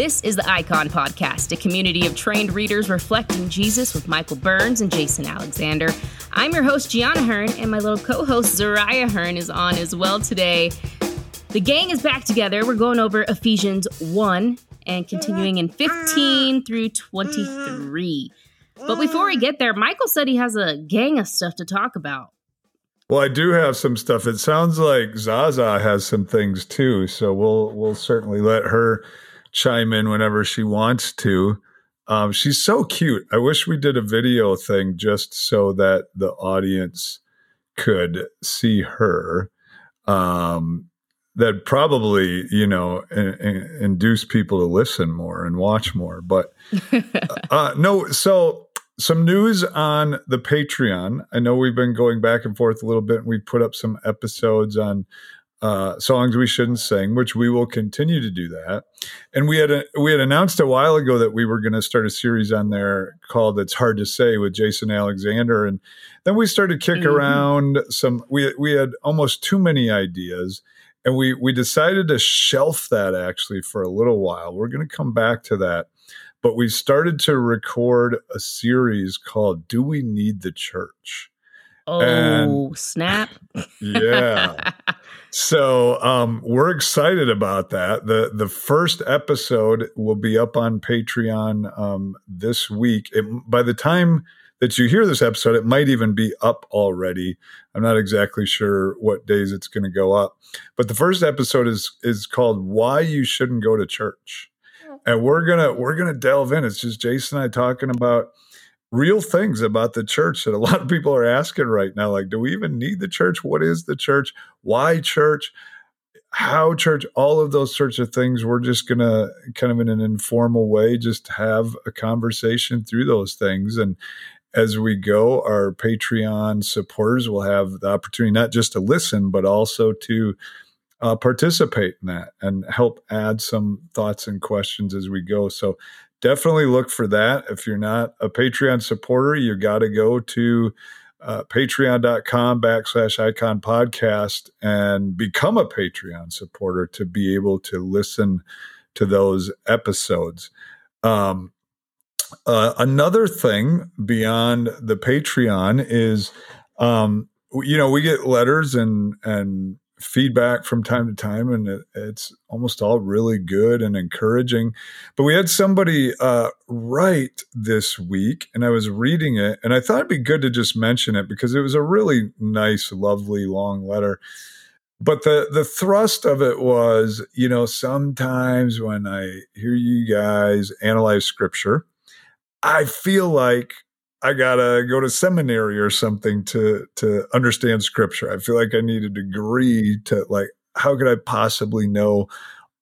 This is the Icon Podcast, a community of trained readers reflecting Jesus with Michael Burns and Jason Alexander. I'm your host, Gianna Hearn, and my little co host, Zariah Hearn, is on as well today. The gang is back together. We're going over Ephesians 1 and continuing in 15 through 23. But before we get there, Michael said he has a gang of stuff to talk about. Well, I do have some stuff. It sounds like Zaza has some things too, so we'll we'll certainly let her chime in whenever she wants to. Um, she's so cute. I wish we did a video thing just so that the audience could see her. Um, that probably, you know, in, in, induce people to listen more and watch more. But uh, no, so some news on the Patreon. I know we've been going back and forth a little bit. And we put up some episodes on uh, songs we shouldn't sing, which we will continue to do that. And we had a, we had announced a while ago that we were going to start a series on there called "It's Hard to Say" with Jason Alexander, and then we started kick mm-hmm. around some. We we had almost too many ideas, and we we decided to shelf that actually for a little while. We're going to come back to that. But we started to record a series called "Do We Need the Church?" Oh, and, snap! yeah, So um, we're excited about that. the The first episode will be up on Patreon um, this week. It, by the time that you hear this episode, it might even be up already. I'm not exactly sure what days it's going to go up, but the first episode is is called "Why You Shouldn't Go to Church," and we're gonna we're gonna delve in. It's just Jason and I talking about real things about the church that a lot of people are asking right now. Like, do we even need the church? What is the church? Why church? How church? All of those sorts of things. We're just going to kind of in an informal way just have a conversation through those things. And as we go, our Patreon supporters will have the opportunity not just to listen, but also to uh, participate in that and help add some thoughts and questions as we go. So definitely look for that. If you're not a Patreon supporter, you got to go to uh, patreon.com backslash icon podcast and become a Patreon supporter to be able to listen to those episodes. Um, uh, another thing beyond the Patreon is, um, you know, we get letters and and feedback from time to time, and it, it's almost all really good and encouraging. But we had somebody uh, write this week, and I was reading it, and I thought it'd be good to just mention it because it was a really nice, lovely, long letter. But the the thrust of it was, you know, sometimes when I hear you guys analyze scripture, I feel like I gotta go to seminary or something to to understand scripture. I feel like I need a degree to like how could I possibly know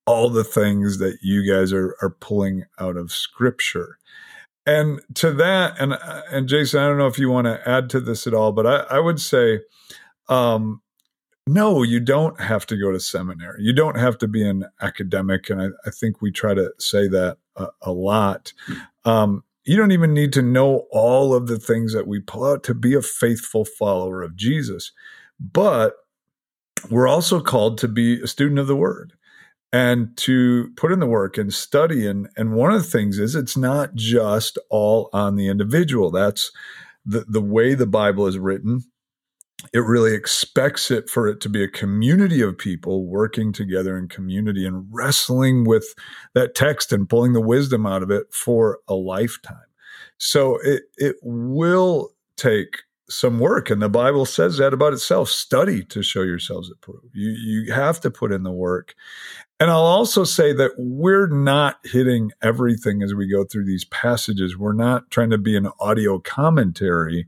all the things that you guys are are pulling out of scripture? And to that, and and Jason, I don't know if you want to add to this at all, but I, I would say um, no, you don't have to go to seminary. You don't have to be an academic. And I, I think we try to say that a, a lot. Um, you don't even need to know all of the things that we pull out to be a faithful follower of Jesus. But we're also called to be a student of the word and to put in the work and study. And, and one of the things is it's not just all on the individual. That's the, the way the Bible is written it really expects it for it to be a community of people working together in community and wrestling with that text and pulling the wisdom out of it for a lifetime. So it it will take some work and the bible says that about itself. Study to show yourselves approved. You you have to put in the work. And i'll also say that we're not hitting everything as we go through these passages. We're not trying to be an audio commentary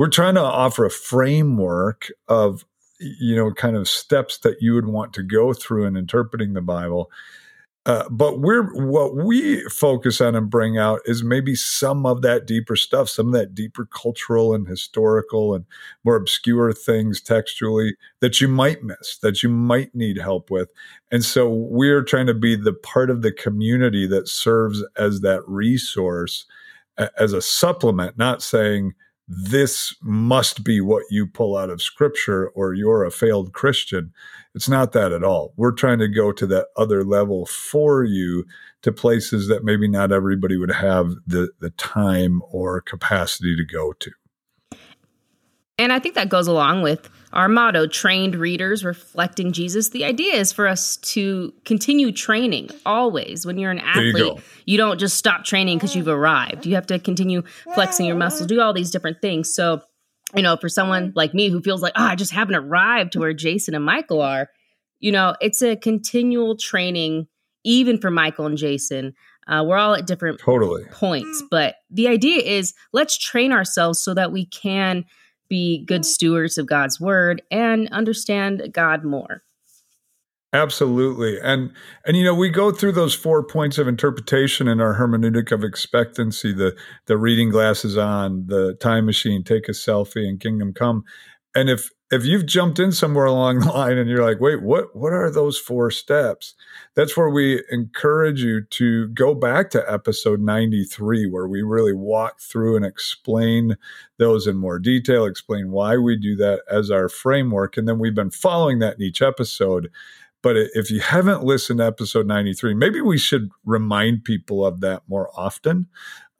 we're trying to offer a framework of you know kind of steps that you would want to go through in interpreting the bible uh, but we're what we focus on and bring out is maybe some of that deeper stuff, some of that deeper cultural and historical and more obscure things textually that you might miss, that you might need help with. And so we're trying to be the part of the community that serves as that resource, as a supplement, not saying this must be what you pull out of scripture or you're a failed Christian. It's not that at all. We're trying to go to that other level for you to places that maybe not everybody would have the, the time or capacity to go to. And I think that goes along with our motto trained readers reflecting Jesus. The idea is for us to continue training always. When you're an athlete, you, you, don't just stop training because you've arrived. You have to continue flexing your muscles, do all these different things. So, you know, for someone like me who feels like, oh, I just haven't arrived to where Jason and Michael are, you know, it's a continual training, even for Michael and Jason. Uh, we're all at different totally points, but the idea is let's train ourselves so that we can be good mm. stewards of God's word and understand God more. Absolutely. And and you know, we go through those four points of interpretation in our hermeneutic of expectancy, the the reading glasses on, the time machine, take a selfie and kingdom come. And if if you've jumped in somewhere along the line and you're like, wait, what what are those four steps? That's where we encourage you to go back to episode 93, where we really walk through and explain those in more detail, explain why we do that as our framework. And then we've been following that in each episode. But if you haven't listened to episode 93, maybe we should remind people of that more often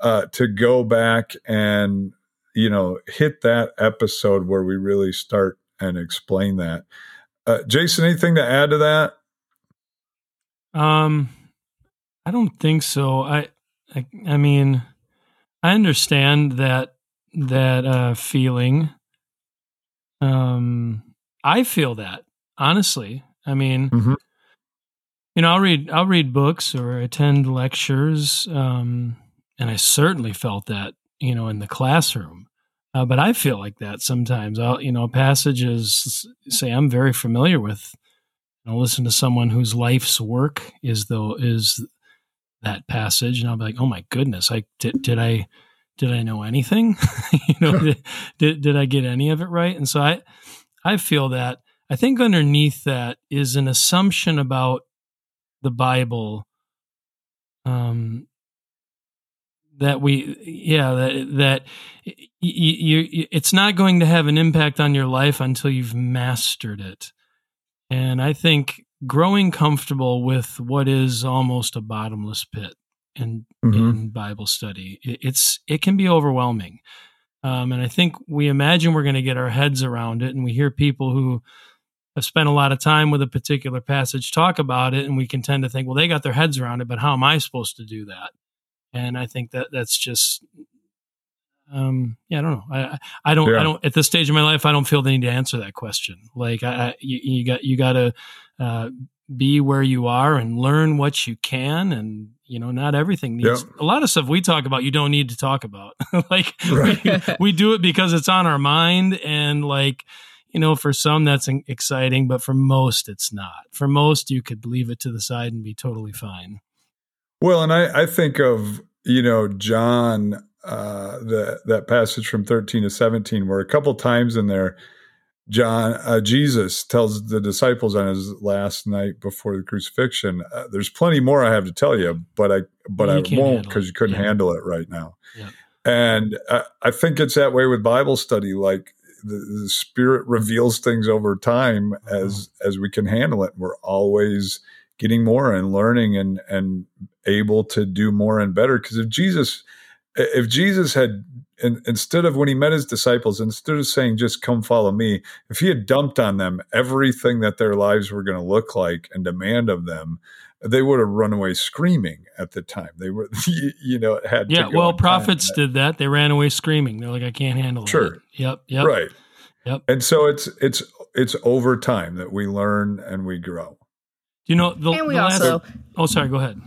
uh, to go back and you know, hit that episode where we really start and explain that. Uh, Jason, anything to add to that? Um, I don't think so. I, I, I mean, I understand that that uh, feeling. Um, I feel that honestly. I mean, mm-hmm. you know, I'll read I'll read books or attend lectures, um, and I certainly felt that you know in the classroom. Uh, but I feel like that sometimes. I'll, you know, passages say I'm very familiar with. I'll listen to someone whose life's work is though is that passage, and I'll be like, "Oh my goodness! I did, did I did I know anything? you know, did, did did I get any of it right?" And so I I feel that I think underneath that is an assumption about the Bible um, that we yeah that that you, you, it's not going to have an impact on your life until you've mastered it. And i think growing comfortable with what is almost a bottomless pit in, mm-hmm. in bible study it, it's it can be overwhelming. Um, and i think we imagine we're going to get our heads around it and we hear people who have spent a lot of time with a particular passage talk about it and we can tend to think well they got their heads around it but how am i supposed to do that and I think that that's just um yeah i don't know i i don't yeah. i don't at this stage of my life i don't feel the need to answer that question like i, I you, you, got you got to uh, be where you are and learn what you can and you know not everything needs yeah. a lot of stuff we talk about you don't need to talk about like right. we, we do it because it's on our mind and like you know for some that's exciting but for most it's not for most you could leave it to the side and be totally fine well, and I, I think of you know John uh, that that passage from thirteen to seventeen, where a couple times in there, John uh, Jesus tells the disciples on his last night before the crucifixion. Uh, There's plenty more I have to tell you, but I but you I won't because you couldn't yeah. handle it right now. Yeah. And I, I think it's that way with Bible study. Like the, the Spirit reveals things over time uh-huh. as as we can handle it. We're always getting more and learning and and able to do more and better. Because if jesus if jesus had instead of when he met his disciples instead of saying just come follow me if he had dumped on them everything that their lives were going to look like and demand of them they would have run away screaming at the time. They were you know had yeah well prophets that. did that. They ran away screaming. They're like i can't handle it, sure. It yep yep. Right. Yep. And so it's it's it's over time that we learn and we grow. You know the, and we the also last, oh sorry go ahead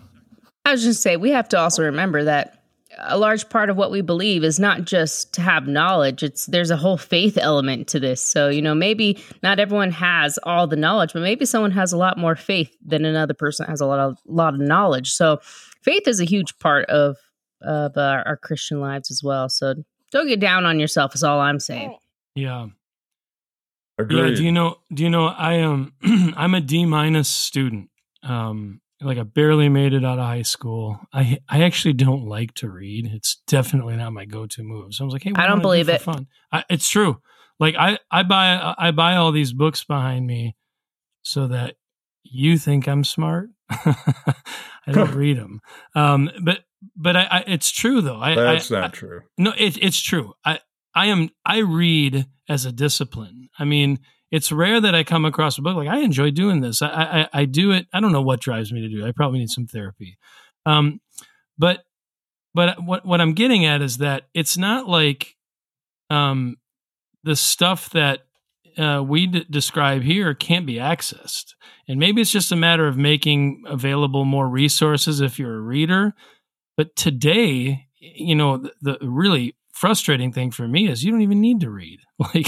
I was just say we have to also remember that a large part of what we believe is not just to have knowledge it's there's a whole faith element to this. So you know maybe not everyone has all the knowledge but maybe someone has a lot more faith than another person has a lot of lot of knowledge. So faith is a huge part of of our, our christian lives as well. So don't get down on yourself is all i'm saying. Yeah. Agreed. yeah do you know do you know i am um, i'm a d minus student. Um like I barely made it out of high school. I I actually don't like to read. It's definitely not my go-to move. So I was like, hey, I don't believe do it. Fun. I, it's true. Like I I buy I buy all these books behind me so that you think I'm smart. I don't read them. Um, but but I, I, it's true though. I, That's I, not true. No, it, it's true. I I am I read as a discipline. I mean, it's rare that I come across a book like I enjoy doing this. I, I, I do it. I don't know what drives me to do. It. I probably need some therapy. Um, but but what what I'm getting at is that it's not like um the stuff that uh, we d- describe here can't be accessed. And maybe it's just a matter of making available more resources if you're a reader. But today, you know, the, the really frustrating thing for me is you don't even need to read. Like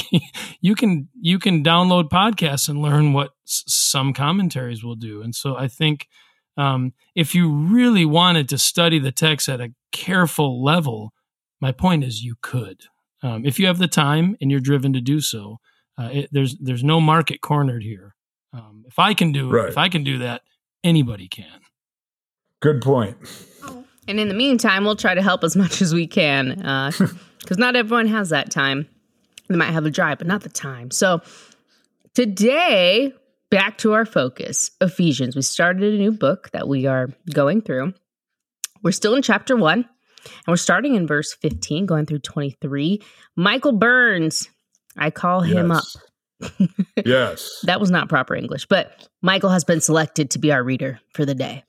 you can you can download podcasts and learn what s- some commentaries will do. And so I think um, if you really wanted to study the text at a careful level, my point is you could. Um, if you have the time and you're driven to do so, uh, it, there's there's no market cornered here. Um, if I can do Right. if I can do that, anybody can. Good point. And in the meantime, we'll try to help as much as we can uh, because not everyone has that time. They might have a drive, but not the time. So today, back to our focus Ephesians. We started a new book that we are going through. We're still in chapter one, and we're starting in verse 15, going through 23. Michael Burns, I call him up. Yes. yes. That was not proper English, but Michael has been selected to be our reader for the day.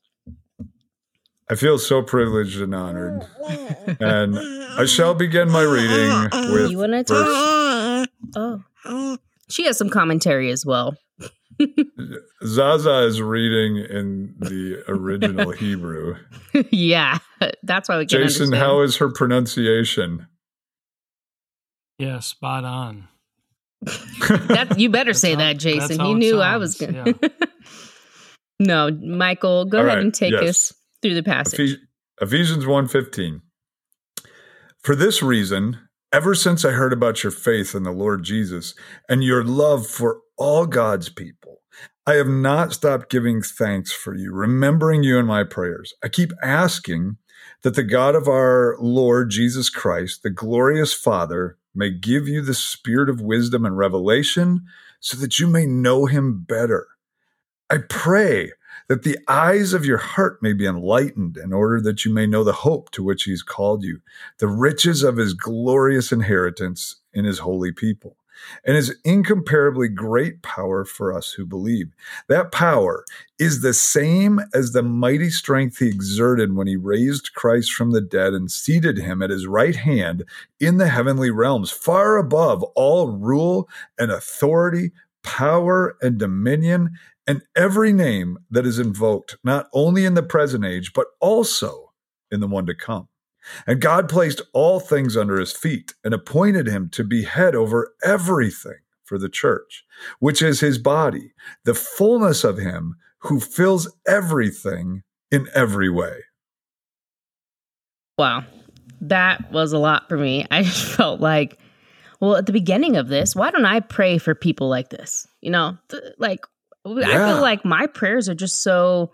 I feel so privileged and honored. And I shall begin my reading with You want to verse. talk? Oh, she has some commentary as well. Zaza is reading in the original Hebrew. yeah, that's why we can Jason, understand. how is her pronunciation? Yeah, spot on. that you better That's say how- that, Jason. how He it knew I was going. to no, Michael, go All ahead right, and take yes. us through the passage. Ephes- Ephesians 1:15. For this reason, ever since I heard about your faith in the Lord Jesus and your love for all God's people, I have not stopped giving thanks for you, remembering you in my prayers. I keep asking that the God of our Lord Jesus Christ, the glorious Father, may give you the spirit of wisdom and revelation so that you may know him better. I pray that the eyes of your heart may be enlightened in order that you may know the hope to which he's called you, the riches of his glorious inheritance in his holy people, and his incomparably great power for us who believe. That power is the same as the mighty strength he exerted when he raised Christ from the dead and seated him at his right hand in the heavenly realms, far above all rule and authority, power and dominion and every name that is invoked, not only in the present age, but also in the one to come. And God placed all things under his feet and appointed him to be head over everything for the church, which is his body, the fullness of him who fills everything in every way. Wow, that was a lot for me. I just felt like, well, at the beginning of this, why don't I pray for people like this? You know, th- like I feel like my prayers are just so.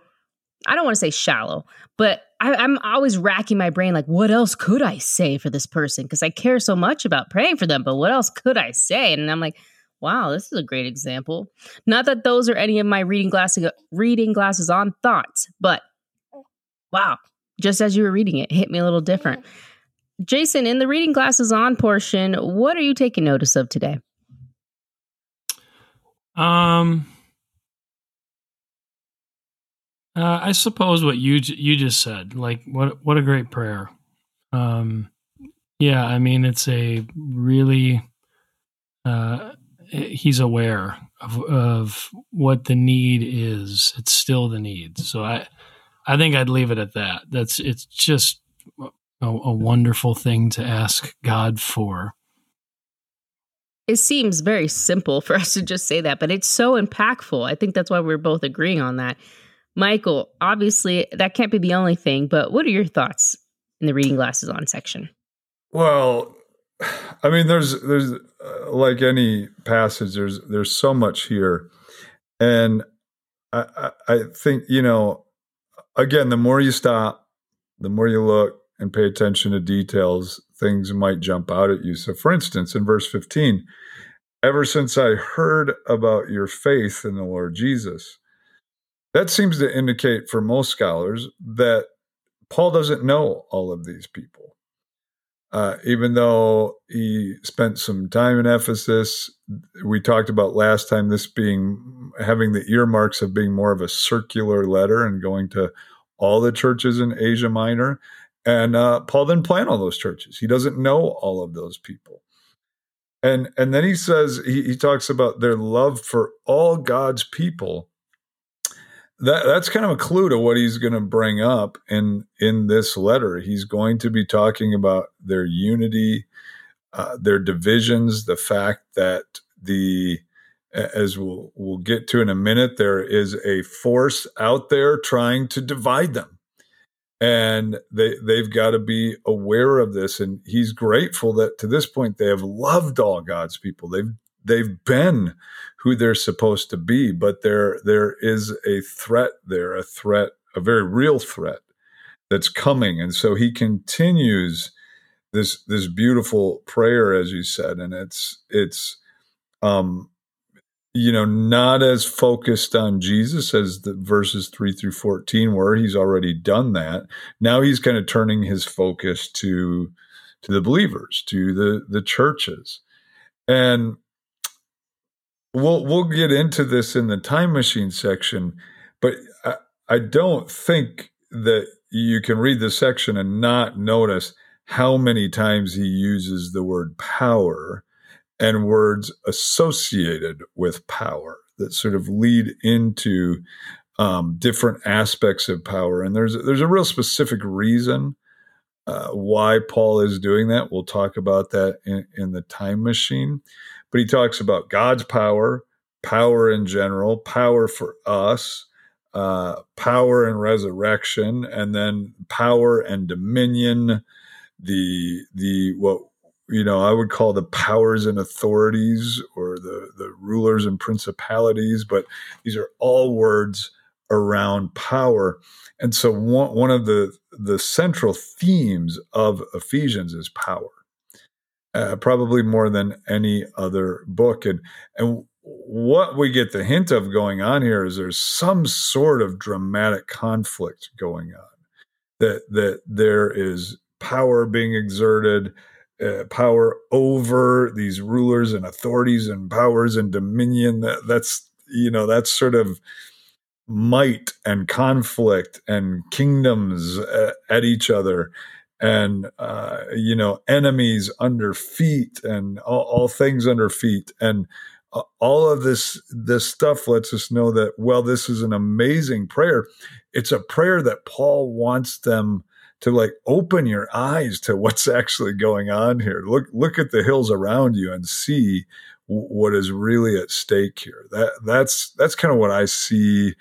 I don't want to say shallow, but I, I'm always racking my brain like, what else could I say for this person? Because I care so much about praying for them, but what else could I say? And I'm like, wow, this is a great example. Not that those are any of my reading glasses reading glasses on thoughts, but wow, just as you were reading it, it hit me a little different. Jason, in the reading glasses on portion, what are you taking notice of today? Um, uh, I suppose what you you just said, like what what a great prayer. Um, yeah, I mean it's a really uh, he's aware of of what the need is. It's still the need. So I I think I'd leave it at that. That's it's just a, a wonderful thing to ask God for. It seems very simple for us to just say that, but it's so impactful. I think that's why we're both agreeing on that. Michael, obviously, that can't be the only thing, but what are your thoughts in the reading glasses on section? Well, I mean, there's there's uh, like any passage, there's there's so much here, and I I, I think you know again, the more you stop, the more you look and pay attention to details, things might jump out at you. So, for instance, in verse 15, ever since I heard about your faith in the Lord Jesus, that seems to indicate for most scholars that Paul doesn't know all of these people. Uh, even though he spent some time in Ephesus, we talked about last time this being having the earmarks of being more of a circular letter and going to all the churches in Asia Minor. And uh, Paul didn't plan all those churches. He doesn't know all of those people. And and then he says he, he talks about their love for all God's people that that's kind of a clue to what he's going to bring up in in this letter. He's going to be talking about their unity, uh, their divisions, the fact that the as we'll we'll get to in a minute, there is a force out there trying to divide them, and they they've got to be aware of this. And he's grateful that to this point they have loved all God's people. They've they've been who they're supposed to be, but there there is a threat there, a threat, a very real threat that's coming. And so he continues this this beautiful prayer, as you said, and it's it's um you know not as focused on Jesus as the verses 3 through 14 where he's already done that. Now he's kind of turning his focus to to the believers, to the the churches. And we'll we'll get into this in the time machine section, but I, I don't think that you can read the section and not notice how many times he uses the word power and words associated with power that sort of lead into um, different aspects of power. And there's there's a real specific reason uh, why Paul is doing that. We'll talk about that in, in the time machine but he talks about God's power, power in general, power for us, uh, power and resurrection, and then power and dominion. The the what you know I would call the powers and authorities or the the rulers and principalities, but these are all words around power. And so one, one of the the central themes of Ephesians is power uh, probably more than any other book. And and what we get the hint of going on here is there's some sort of dramatic conflict going on. That that there is power being exerted, uh, power over these rulers and authorities and powers and dominion. That that's you know that's sort of might and conflict and kingdoms uh, at each other and uh, you know enemies under feet and all, all things under feet. And uh, all of this this stuff lets us know that well this is an amazing prayer. It's a prayer that paul wants them to like open your eyes to what's actually going on here. Look look at the hills around you and see what is really at stake here. That that's that's kind of what i see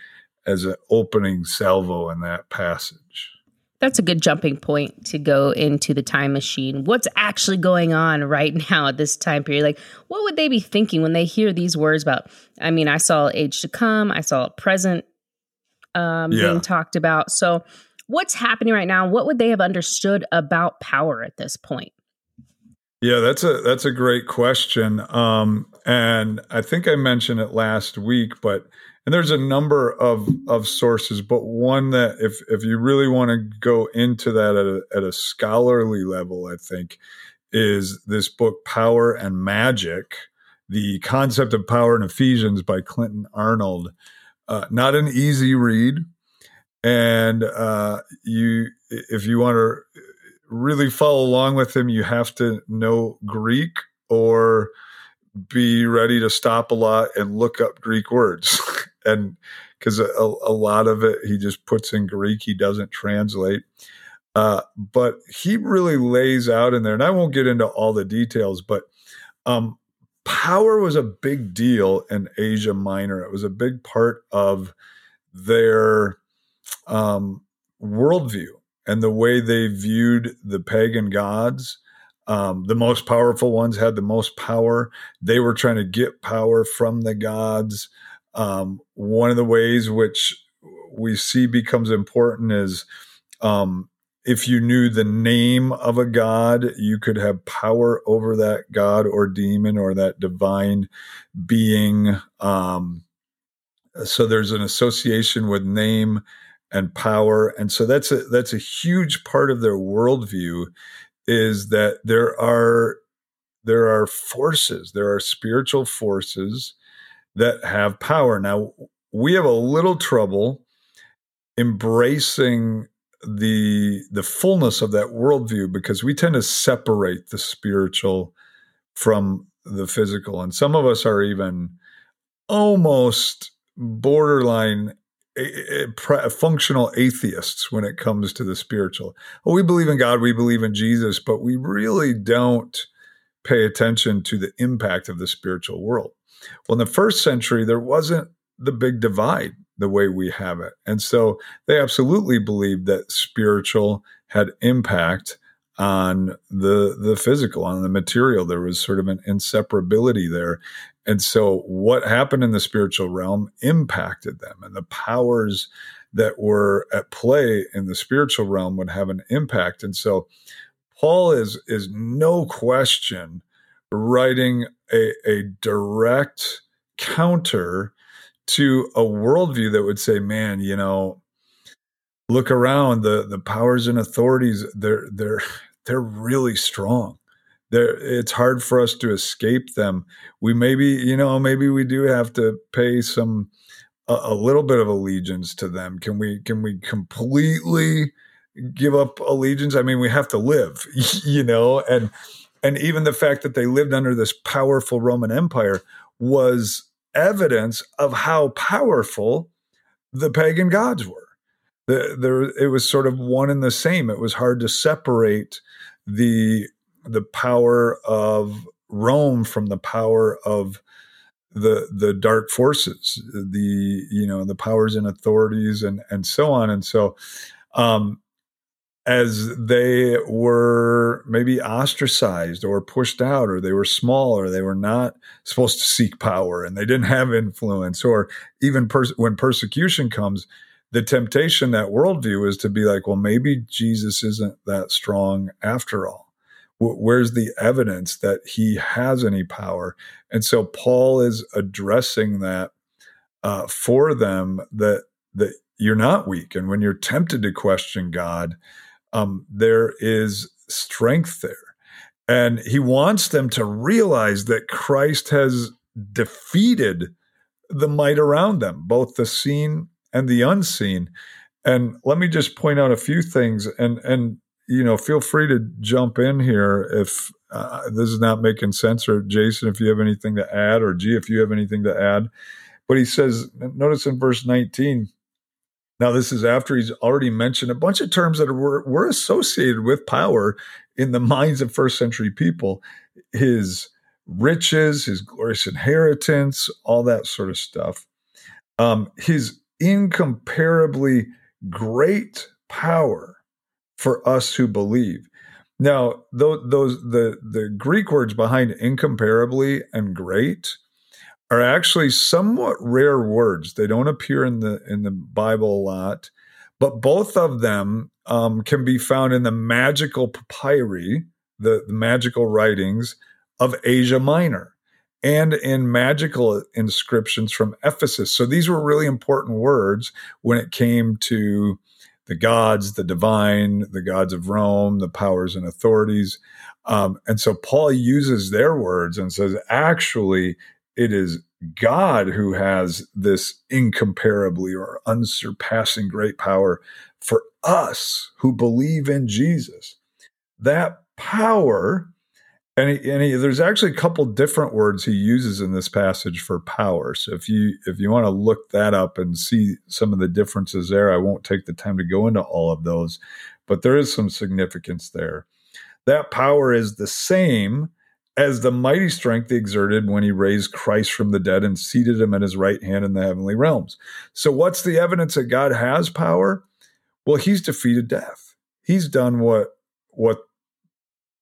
as an opening salvo in that passage that's a good jumping point to go into the time machine. What's actually going on right now at this time period? Like, what would they be thinking when they hear these words about? I mean, I saw age to come, I saw present um, yeah. being talked about. So, what's happening right now? What would they have understood about power at this point? Yeah, that's a that's a great question, um, and I think I mentioned it last week, but and there's a number of of sources but one that if if you really want to go into that at a, at a scholarly level i think is this book power and magic the concept of power in ephesians by clinton arnold. Uh, not an easy read. And uh, you if you want to really follow along with him you have to know greek or be ready to stop a lot and look up greek words and because a, a, lot of it he just puts in Greek, he doesn't translate. Uh, but he really lays out in there, and I won't get into all the details, but um, power was a big deal in Asia Minor. It was a big part of their um, worldview and the way they viewed the pagan gods. Um, the most powerful ones had the most power. They were trying to get power from the gods. Um, one of the ways which we see becomes important is um, if you knew the name of a god, you could have power over that god or demon or that divine being. Um, so there's an association with name and power, and so that's a that's a huge part of their worldview. Is that there are there are forces, there are spiritual forces that have power. Now we have a little trouble embracing the the fullness of that worldview because we tend to separate the spiritual from the physical. And some of us are even almost borderline eh, eh, eh, a, a, functional atheists when it comes to the spiritual. Well, we believe in god we believe in jesus but we really don't pay attention to the impact of the spiritual world well in the first century there wasn't the big divide the way we have it. And so they absolutely believed that spiritual had impact on the the physical, on the material. There was sort of an inseparability there. And so what happened in the spiritual realm impacted them and the powers that were at play in the spiritual realm would have an impact. And so Paul is is no question writing a, a direct counter to a worldview that would say, man, you know, look around the the powers and authorities, they're they're they're really strong. They're, it's hard for us to escape them. We maybe, you know, maybe we do have to pay some a, a little bit of allegiance to them. Can we can we completely give up allegiance? I mean, we have to live, you know, and and even the fact that they lived under this powerful Roman Empire was evidence of how powerful the pagan gods were. The, it was sort of one and the same. It was hard to separate the the power of Rome from the power of the the dark forces, the you know the powers and authorities and and so on. And so, um, as they were maybe ostracized or pushed out, or they were small, or they were not supposed to seek power and they didn't have influence, or even pers- when persecution comes, the temptation, that worldview is to be like, well, maybe Jesus isn't that strong after all. where's the evidence that he has any power? And so Paul is addressing that uh, for them that that you're not weak, and when you're tempted to question God, um, there is strength there. And he wants them to realize that Christ has defeated the might around them, both the seen and the unseen. And let me just point out a few things and and you know, feel free to jump in here if uh, this is not making sense or Jason if you have anything to add or G if you have anything to add. But he says notice in verse 19 now, this is after he's already mentioned a bunch of terms that were, were associated with power in the minds of first century people his riches, his glorious inheritance, all that sort of stuff. Um, his incomparably great power for us who believe. Now, those, those the the Greek words behind incomparably and great are actually somewhat rare words. They don't appear in the in the Bible a lot, but both of them um, can be found in the magical papyri, the, the magical writings of Asia Minor, and in magical inscriptions from Ephesus. So these were really important words when it came to the gods, the divine, the gods of Rome, the powers and authorities. Um, and so Paul uses their words and says, actually, it is God who has this incomparably or unsurpassing great power for us who believe in Jesus. That power, and, he, and he, there's actually a couple different words he uses in this passage for power. So if you if you want to look that up and see some of the differences there, I won't take the time to go into all of those, but there is some significance there. That power is the same as the mighty strength he exerted when he raised Christ from the dead and seated him at his right hand in the heavenly realms. So, what's the evidence that God has power? Well, he's defeated death. He's done what what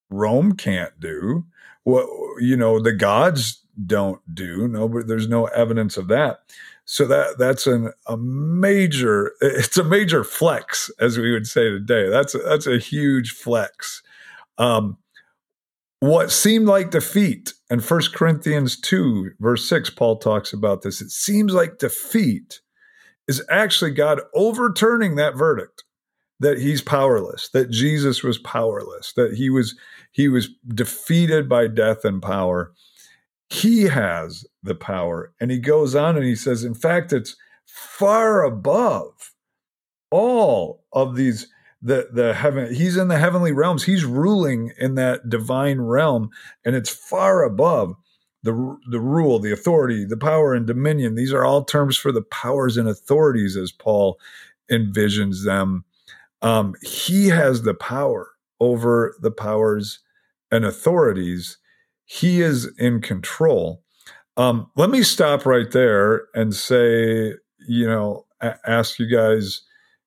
Rome can't do. What you know, the gods don't do. No, but there's no evidence of that. So that that's an, a major it's a major flex, as we would say today. That's that's a huge flex. Um, what seemed like defeat, and First Corinthians two verse six, Paul talks about this. It seems like defeat is actually God overturning that verdict that he's powerless, that Jesus was powerless, that he was he was defeated by death and power. He has the power. And he goes on and he says, in fact, it's far above all of these the the heaven he's in the heavenly realms he's ruling in that divine realm and it's far above the the rule the authority the power and dominion these are all terms for the powers and authorities as paul envisions them um, he has the power over the powers and authorities. He is in control. Um, let me stop right there and say, you know, ask you guys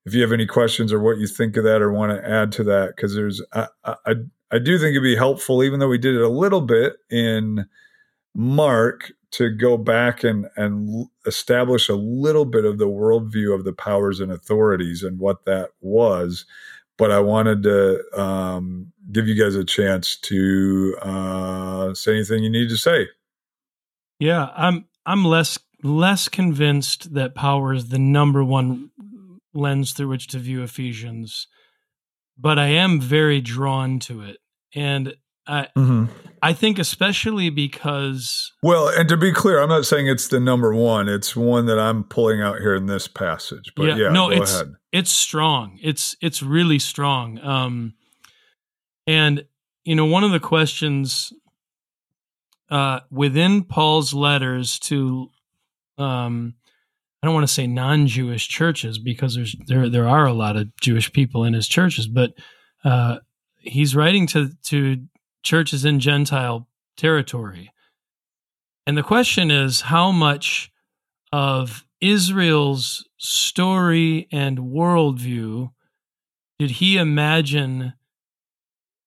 if you have any questions or what you think of that or want to add to that, because there's, I, I, I do think it'd be helpful, even though we did it a little bit in Mark, to go back and and establish a little bit of the worldview of the powers and authorities and what that was. But I wanted to um, give you guys a chance to uh, say anything you need to say. Yeah, I'm I'm less less convinced that power is the number one lens through which to view Ephesians, but I am very drawn to it. And I, mm-hmm. I think especially because well, and to be clear, I'm not saying it's the number one. It's one that I'm pulling out here in this passage. But yeah, yeah no, it's ahead. it's strong. It's it's really strong. Um, and you know, one of the questions uh, within Paul's letters to, um, I don't want to say non-Jewish churches because there's there there are a lot of Jewish people in his churches, but uh, he's writing to to churches in Gentile territory. And the question is how much of Israel's story and worldview did he imagine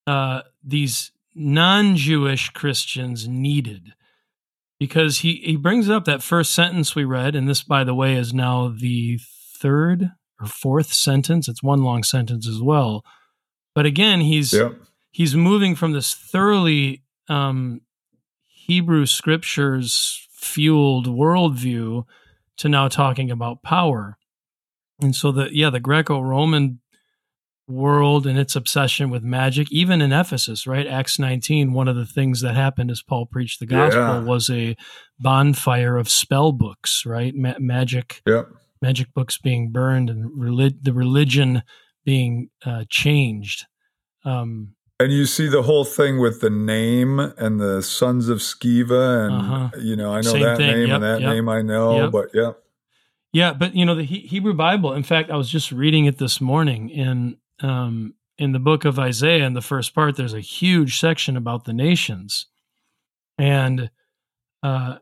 uh, these non Jewish Christians needed? Because he, he brings up that first sentence we read, and this, by the way, is now the third or fourth sentence. It's one long sentence as well. But again, he's he's moving from this thoroughly um, Hebrew scriptures fueled worldview to now talking about power. And so the yeah, the Greco-Roman world and its obsession with magic, even in Ephesus, right? Acts 19, one of the things that happened as Paul preached the gospel yeah. was a bonfire of spell books, right? Ma- magic, yep. magic books being burned and relig- the religion being uh, changed. Um, and you see the whole thing with the name and the sons of Sceva and uh-huh. you know, I know Same that thing. name yep, and that yep. name I know, but yeah, yeah. But you know, the Hebrew Bible. In fact, I was just reading it this morning in um, in the book of Isaiah. In the first part, there's a huge section about the nations, and uh,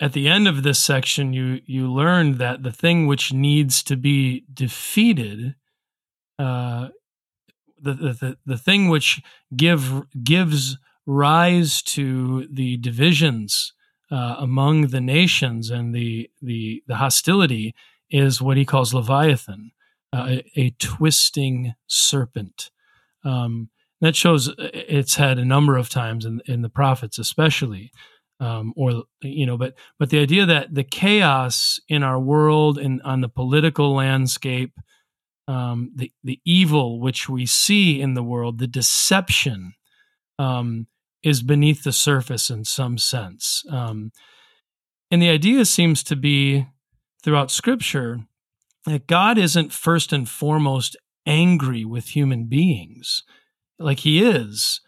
at the end of this section, you you learn that the thing which needs to be defeated uh, the, the, the thing which give gives rise to the divisions uh, among the nations and the, the the hostility is what he calls Leviathan, uh, a, a, twisting serpent. Um, that shows it's had a number of times in, in the prophets, especially, um, or you know, but but the idea that the chaos in our world and on the political landscape um, the the evil which we see in the world, the deception, um, is beneath the surface in some sense. Um, and the idea seems to be throughout Scripture that God isn't first and foremost angry with human beings, like He is,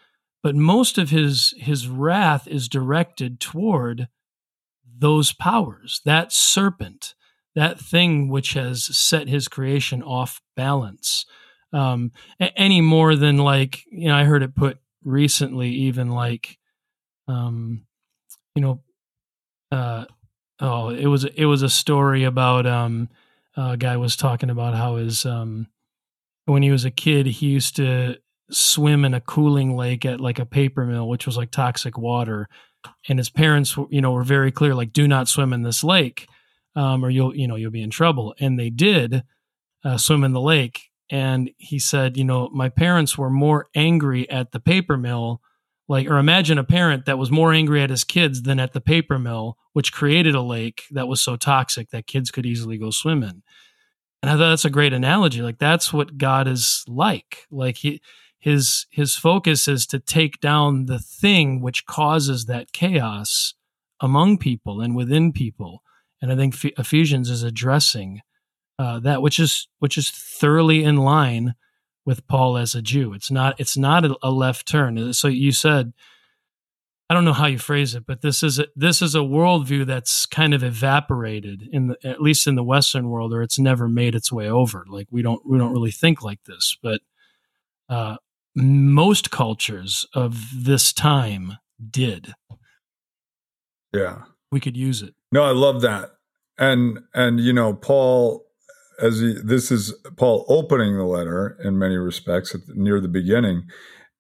but most of His His wrath is directed toward those powers, that serpent that thing which has set his creation off balance. Um, any more than like you know i heard it put recently even like um, you know uh, oh it was it was a story about um, a guy was talking about how his um, when he was a kid he used to swim in a cooling lake at like a paper mill which was like toxic water and his parents, you know, were very clear, like, do not swim in this lake, um, or you'll, you know, you'll be in trouble. And they did uh, swim in the lake. And he said, you know, my parents were more angry at the paper mill, like, or imagine a parent that was more angry at his kids than at the paper mill, which created a lake that was so toxic that kids could easily go swim in. And I thought that's a great analogy. Like that's what God is like. Like he his his focus is to take down the thing which causes that chaos among people and within people. And I think Ephesians is addressing uh, that, which is which is thoroughly in line with Paul as a Jew. It's not it's not a left turn. So you said I don't know how you phrase it, but this is a, this is a worldview that's kind of evaporated in the, at least in the Western world, or it's never made its way over. Like we don't we don't really think like this, but uh, most cultures of this time did. Yeah, we could use it. No, I love that, and and you know Paul as he, this is Paul opening the letter in many respects at, near the beginning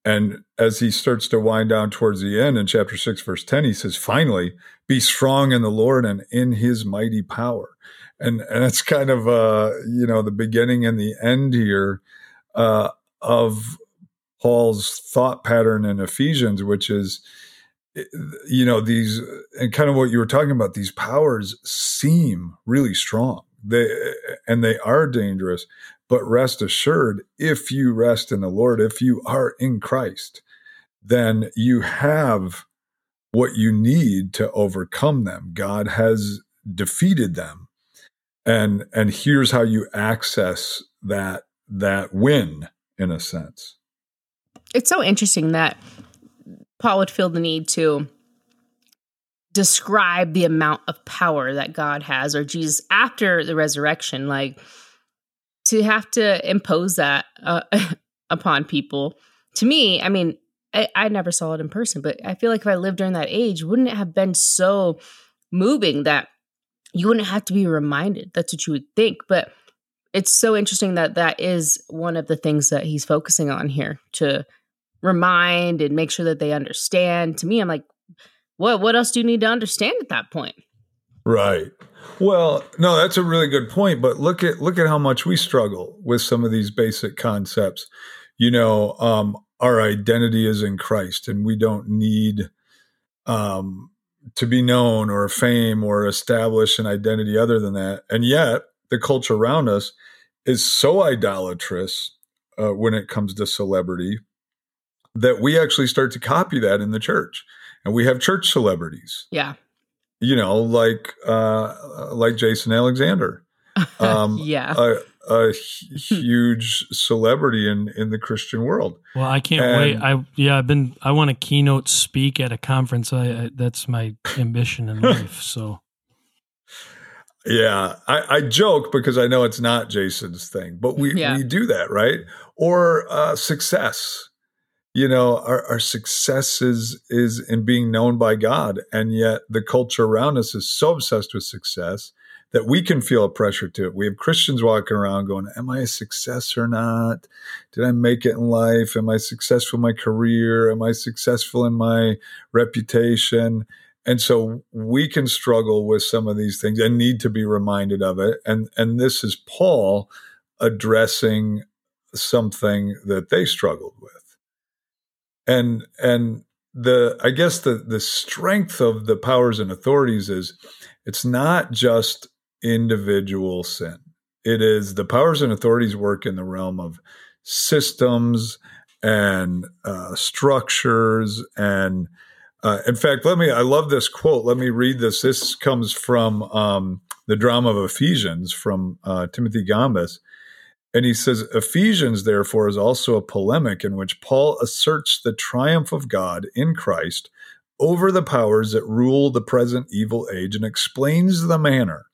and as he starts to wind down towards the end in chapter 6, verse 10, he says, Finally, be strong in the Lord and in his mighty power. And, and it's kind of, uh, you know, the beginning and the end here uh, of Paul's thought pattern in Ephesians, which is, you know, these, and kind of what you were talking about, these powers seem really strong. They, and they are dangerous, but rest assured, if you rest in the Lord, if you are in Christ, then you have what you need to overcome them. God has defeated them. And and here's how you access that that win in a sense. It's so interesting that Paul would feel the need to describe the amount of power that God has or Jesus after the resurrection like to have to impose that uh, upon people. To me i mean I, I never saw it in person but i feel like if i lived during that age wouldn't it have been so moving that you wouldn't have to be reminded? That's what you would think. But it's so interesting that that is one of the things that he's focusing on here to remind and make sure that they understand. To me i'm like what what else do you need to understand at that point right well, no, that's a really good point. But look at look at how much we struggle with some of these basic concepts. You know, um, our identity is in Christ, and we don't need um, to be known or fame or establish an identity other than that. And yet, the culture around us is so idolatrous uh, when it comes to celebrity that we actually start to copy that in the church, and we have church celebrities. Yeah you know, like uh, like Jason Alexander. Um, yeah. A, a huge celebrity in in the Christian world. Well, I can't and, wait. I yeah, I've been. I want to keynote speak at a conference. I, I that's my ambition in life. So. Yeah, I, I, joke because I know it's not Jason's thing, but we yeah. we do that, right? Or uh, success you know our, our success is is in being known by god and yet the culture around us is so obsessed with success that we can feel a pressure to it. We have christians walking around going am i a success or not? Did i make it in life? Am i successful in my career? Am i successful in my reputation? And so we can struggle with some of these things and need to be reminded of it. And and this is paul addressing something that they struggled with and and the i guess the the strength of the powers and authorities is it's not just individual sin. It is the powers and authorities work in the realm of systems and uh, structures and uh, in fact let me i love this quote. Let me read this. This comes from um, the drama of ephesians from uh, timothy gombis and he says, Ephesians, therefore, is also a polemic in which Paul asserts the triumph of God in Christ over the powers that rule the present evil age and explains the manner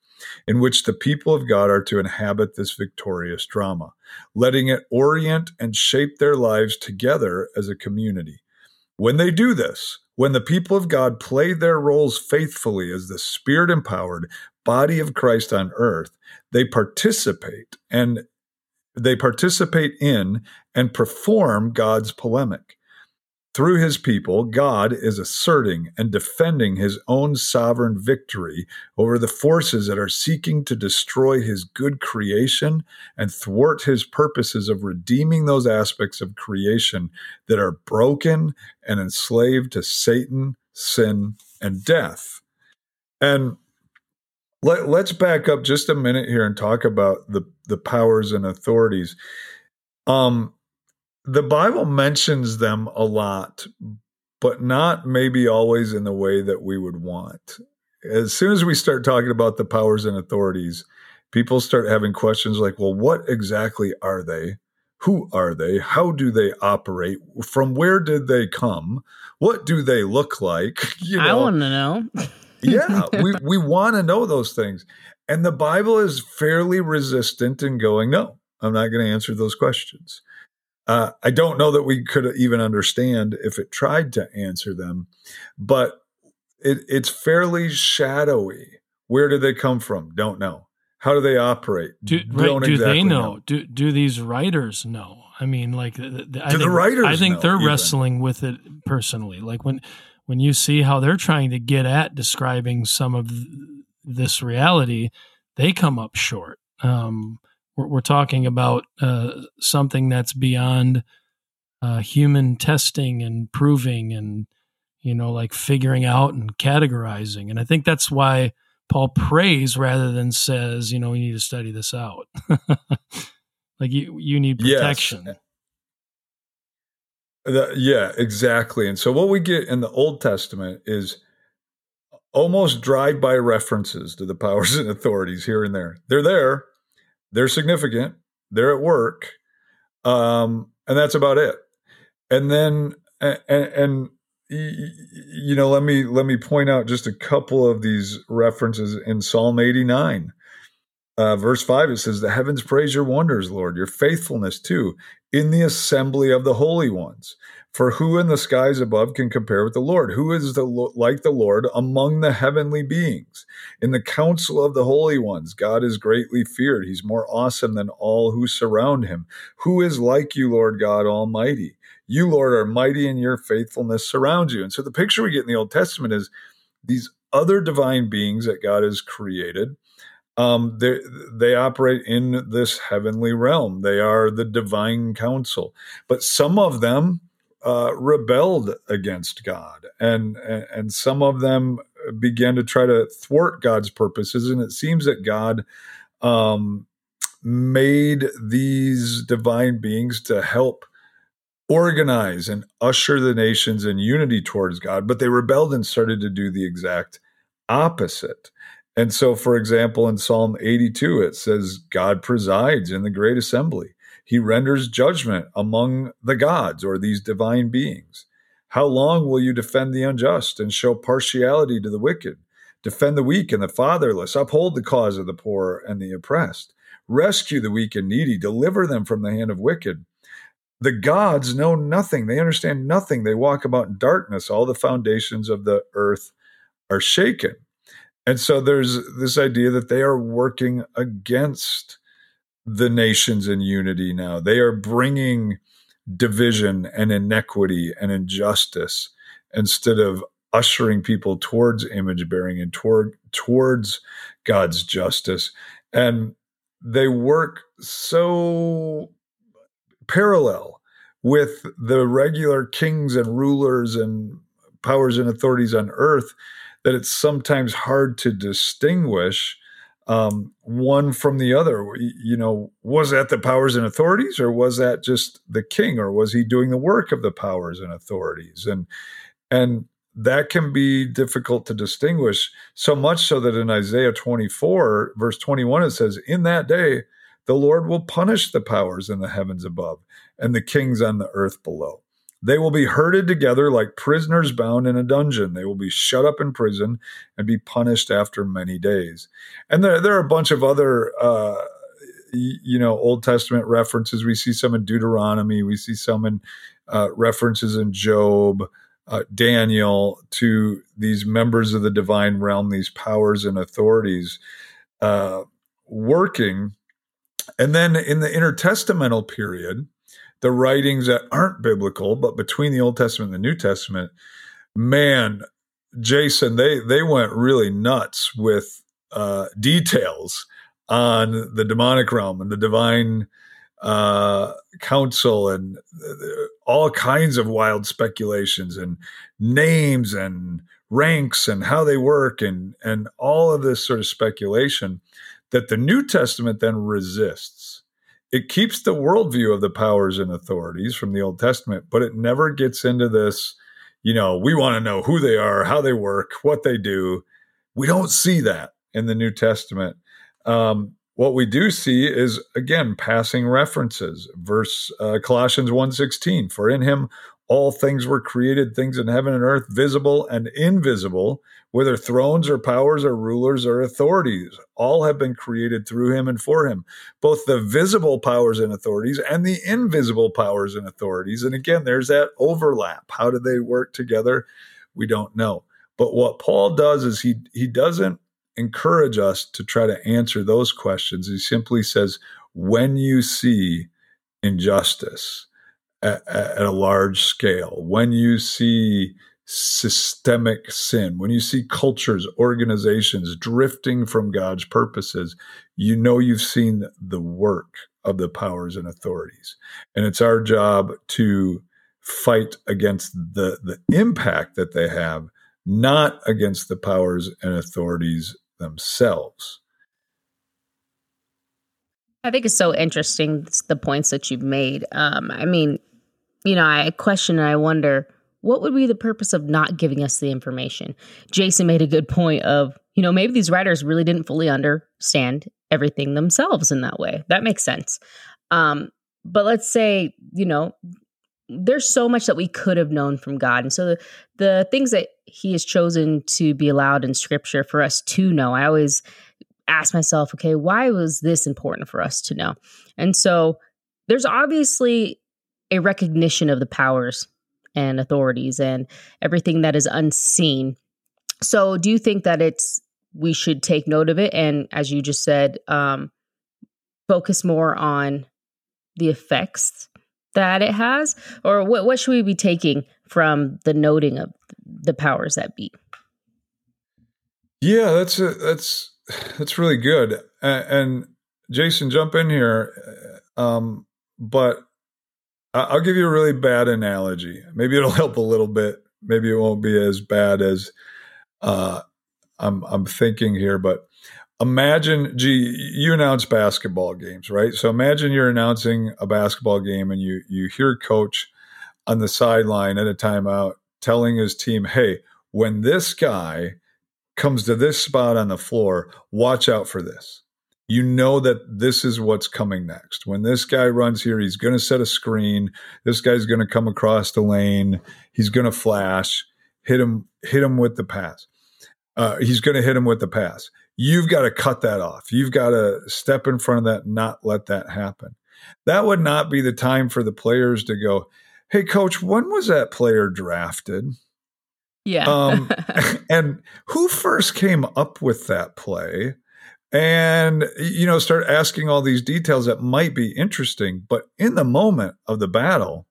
in which the people of God are to inhabit this victorious drama, letting it orient and shape their lives together as a community. When they do this, when the people of God play their roles faithfully as the spirit empowered body of Christ on earth, they participate and they participate in and perform God's polemic. through his people, God is asserting and defending his own sovereign victory over the forces that are seeking to destroy his good creation and thwart his purposes of redeeming those aspects of creation that are broken and enslaved to Satan, sin, and death. And let, us back up just a minute here and talk about the, the powers and authorities. Um, the Bible mentions them a lot, but not maybe always in the way that we would want. As soon as we start talking about the powers and authorities, people start having questions like, well, what exactly are they? Who are they? How do they operate? From where did they come? What do they look like? You know, I want to know. yeah, we, we want to know those things. And the Bible is fairly resistant in going, no, I'm not going to answer those questions. Uh, I don't know that we could even understand if it tried to answer them, but it, it's fairly shadowy. Where did they come from? Don't know. How do they operate? Do, right, do exactly they know? know? Do do these writers know? I mean, like, the, the, I think, the writers? I think they're even? wrestling with it personally. Like when when you see how they're trying to get at describing some of this reality, they come up short. Um, we're, we're talking about uh, something that's beyond uh, human testing and proving and you know like figuring out and categorizing and i think that's why paul prays rather than says you know we need to study this out like you you need protection yes. The, yeah exactly and so what we get in the old testament is almost drive-by references to the powers and authorities here and there they're there they're significant, they're at work, um, and that's about it. And then, and, and you know, let me let me point out just a couple of these references in Psalm 89. Uh, verse 5 it says the heavens praise your wonders lord your faithfulness too in the assembly of the holy ones for who in the skies above can compare with the Lord? Who is the, like the Lord among the heavenly beings? In the council of the holy ones, God is greatly feared. He's more awesome than all who surround him. Who is like you, Lord God Almighty? You, Lord, are mighty and your faithfulness surrounds you. And so the picture we get in the Old Testament is these other divine beings that God has created. Um, they operate in this heavenly realm. They are the divine council, but some of them uh, rebelled against God, and and some of them began to try to thwart God's purposes. And it seems that God um, made these divine beings to help organize and usher the nations in unity towards God, but they rebelled and started to do the exact opposite. And so, for example, in Psalm 82, it says, God presides in the great assembly. He renders judgment among the gods or these divine beings. How long will you defend the unjust and show partiality to the wicked? Defend the weak and the fatherless, uphold the cause of the poor and the oppressed. Rescue the weak and needy, deliver them from the hand of wicked. The gods know nothing, they understand nothing. They walk about in darkness. All the foundations of the earth are shaken. And so there's this idea that they are working against the nations in unity now. They are bringing division and inequity and injustice instead of ushering people towards image bearing and toward towards God's justice. And they work so parallel with the regular kings and rulers and powers and authorities on earth that it's sometimes hard to distinguish um, one from the other. You know, was that the powers and authorities, or was that just the king, or was he doing the work of the powers and authorities? And and that can be difficult to distinguish. So much so that in Isaiah 24, verse 21, it says, "In that day, the Lord will punish the powers in the heavens above and the kings on the earth below." They will be herded together like prisoners bound in a dungeon. They will be shut up in prison and be punished after many days. And there, there are a bunch of other, uh, you know, Old Testament references. We see some in Deuteronomy. We see some in uh, references in Job, uh, Daniel, to these members of the divine realm, these powers and authorities uh, working. And then in the intertestamental period, the writings that aren't biblical, but between the Old Testament and the New Testament, man, Jason, they they went really nuts with uh, details on the demonic realm and the divine uh, council and uh, all kinds of wild speculations and names and ranks and how they work and and all of this sort of speculation that the New Testament then resists. It keeps the worldview of the powers and authorities from the Old Testament, but it never gets into this, you know, we want to know who they are, how they work, what they do. We don't see that in the New Testament. Um, what we do see is again passing references. Verse uh, Colossians 1:16, for in him all things were created, things in heaven and earth, visible and invisible, whether thrones or powers or rulers or authorities. All have been created through him and for him, both the visible powers and authorities and the invisible powers and authorities. And again, there's that overlap. How do they work together? We don't know. But what Paul does is he he doesn't encourage us to try to answer those questions. He simply says, when you see injustice at, at, a large scale, when you see systemic sin, when you see cultures, organizations drifting from God's purposes, you know you've seen the work of the powers and authorities. And it's our job to fight against the, the impact that they have, not against the powers and authorities themselves. I think it's so interesting the points that you've made. Um, I mean, you know, I question and I wonder what would be the purpose of not giving us the information. Jason made a good point of, you know, maybe these writers really didn't fully understand everything themselves in that way. That makes sense. Um, but let's say, you know, there's so much that we could have known from God. And so the, the things that he has chosen to be allowed in scripture for us to know, I always ask myself, okay, why was this important for us to know? And so there's obviously a recognition of the powers and authorities and everything that is unseen. So do you think that it's we should take note of it and as you just said um focus more on the effects that it has? Or what what should we be taking from the noting of the powers that be? Yeah that's a, that's that's really good. And, jason jump in here um, but i'll give you a really bad analogy. Maybe it'll help a little bit. Maybe it won't be as bad as uh, i'm i'm thinking here but imagine gee you announce basketball games right? So imagine you're announcing a basketball game and you you hear coach on the sideline at a timeout telling his team hey when this guy comes to this spot on the floor watch out for this you know that this is what's coming next when this guy runs here he's going to set a screen this guy's going to come across the lane he's going to flash hit him hit him with the pass uh, he's going to hit him with the pass You've got to cut that off. You've got to step in front of that, not let that happen. That would not be the time for the players to go, Hey, coach, when was that player drafted? Yeah. um, and who first came up with that play? And, you know, start asking all these details that might be interesting. But in the moment of the battle,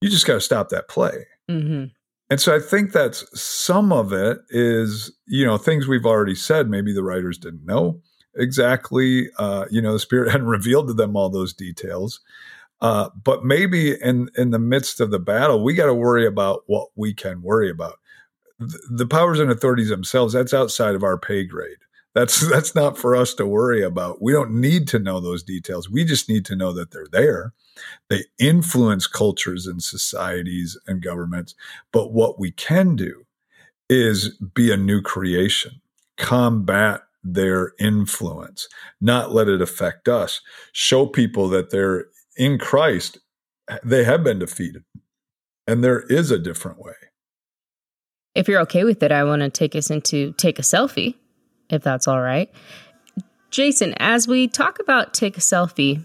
you just got to stop that play. Mm-hmm. And so I think that's some of it is, you know, things we've already said. Maybe the writers didn't know exactly, uh, you know, the Spirit hadn't revealed to them all those details. Uh, but maybe in, in the midst of the battle, we got to worry about what we can worry about. The, the powers and authorities themselves, that's outside of our pay grade. That's that's not for us to worry about. We don't need to know those details. We just need to know that they're there they influence cultures and societies and governments. But what we can do is be a new creation, combat their influence, not let it affect us, show people that they're in Christ, they have been defeated, and there is a different way. If you're okay with it, I want to take us into take a selfie, if that's all right. Jason, as we talk about take a selfie,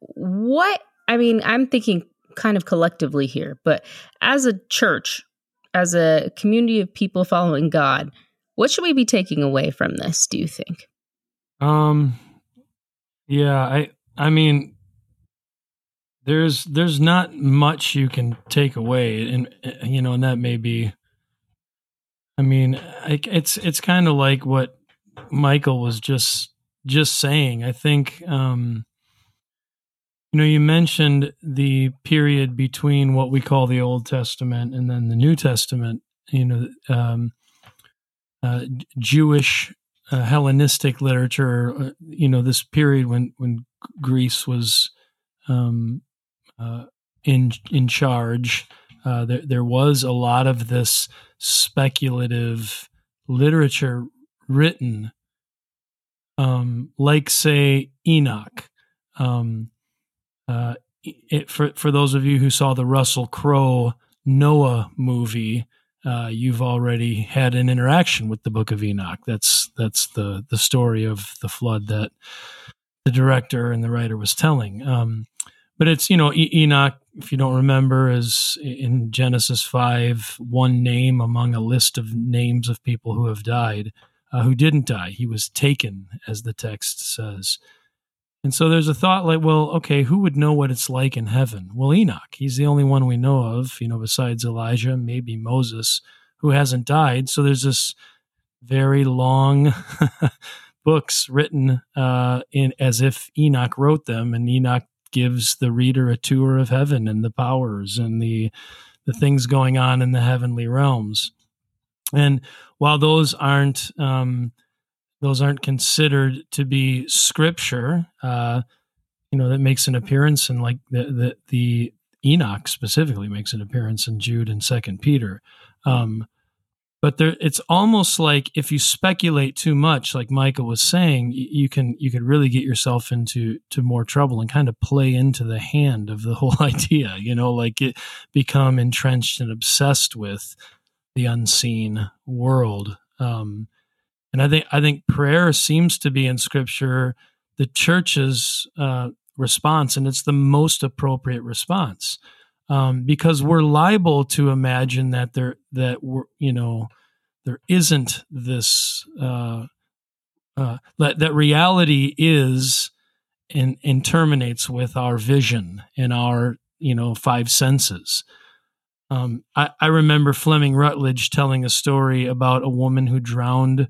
what I mean, I'm thinking kind of collectively here, but as a church, as a community of people following God, what should we be taking away from this, do you think? Um yeah, I I mean there's there's not much you can take away, and you know, and that may be. I mean, it's it's kind of like what Michael was just just saying. I think um, you know you mentioned the period between what we call the Old Testament and then the New Testament. You know, um, uh, Jewish uh, Hellenistic literature. Uh, you know, this period when when Greece was um, uh, in in charge. Uh, there, there was a lot of this speculative literature written, um, like say Enoch. Um, uh, it, for for those of you who saw the Russell Crowe Noah movie, uh, you've already had an interaction with the Book of Enoch. That's that's the the story of the flood that the director and the writer was telling. Um, but it's you know Enoch, if you don't remember, is in Genesis five one name among a list of names of people who have died, uh, who didn't die. He was taken, as the text says. And so there's a thought like, well, okay, who would know what it's like in heaven? Well, Enoch. He's the only one we know of, you know, besides Elijah, maybe Moses, who hasn't died. So there's this very long books written uh, in as if Enoch wrote them, and Enoch gives the reader a tour of heaven and the powers and the the things going on in the heavenly realms. And while those aren't um, those aren't considered to be scripture, uh, you know, that makes an appearance in like the the, the Enoch specifically makes an appearance in Jude and Second Peter. Um, but there it's almost like if you speculate too much like michael was saying you can you could really get yourself into to more trouble and kind of play into the hand of the whole idea you know like it become entrenched and obsessed with the unseen world. Um and i think i think prayer seems to be in scripture the church's uh response and it's the most appropriate response um, because we're liable to imagine that there that we're you know there isn't this uh, uh, that that reality is and and terminates with our vision and our you know five senses. Um, I, I remember Fleming Rutledge telling a story about a woman who drowned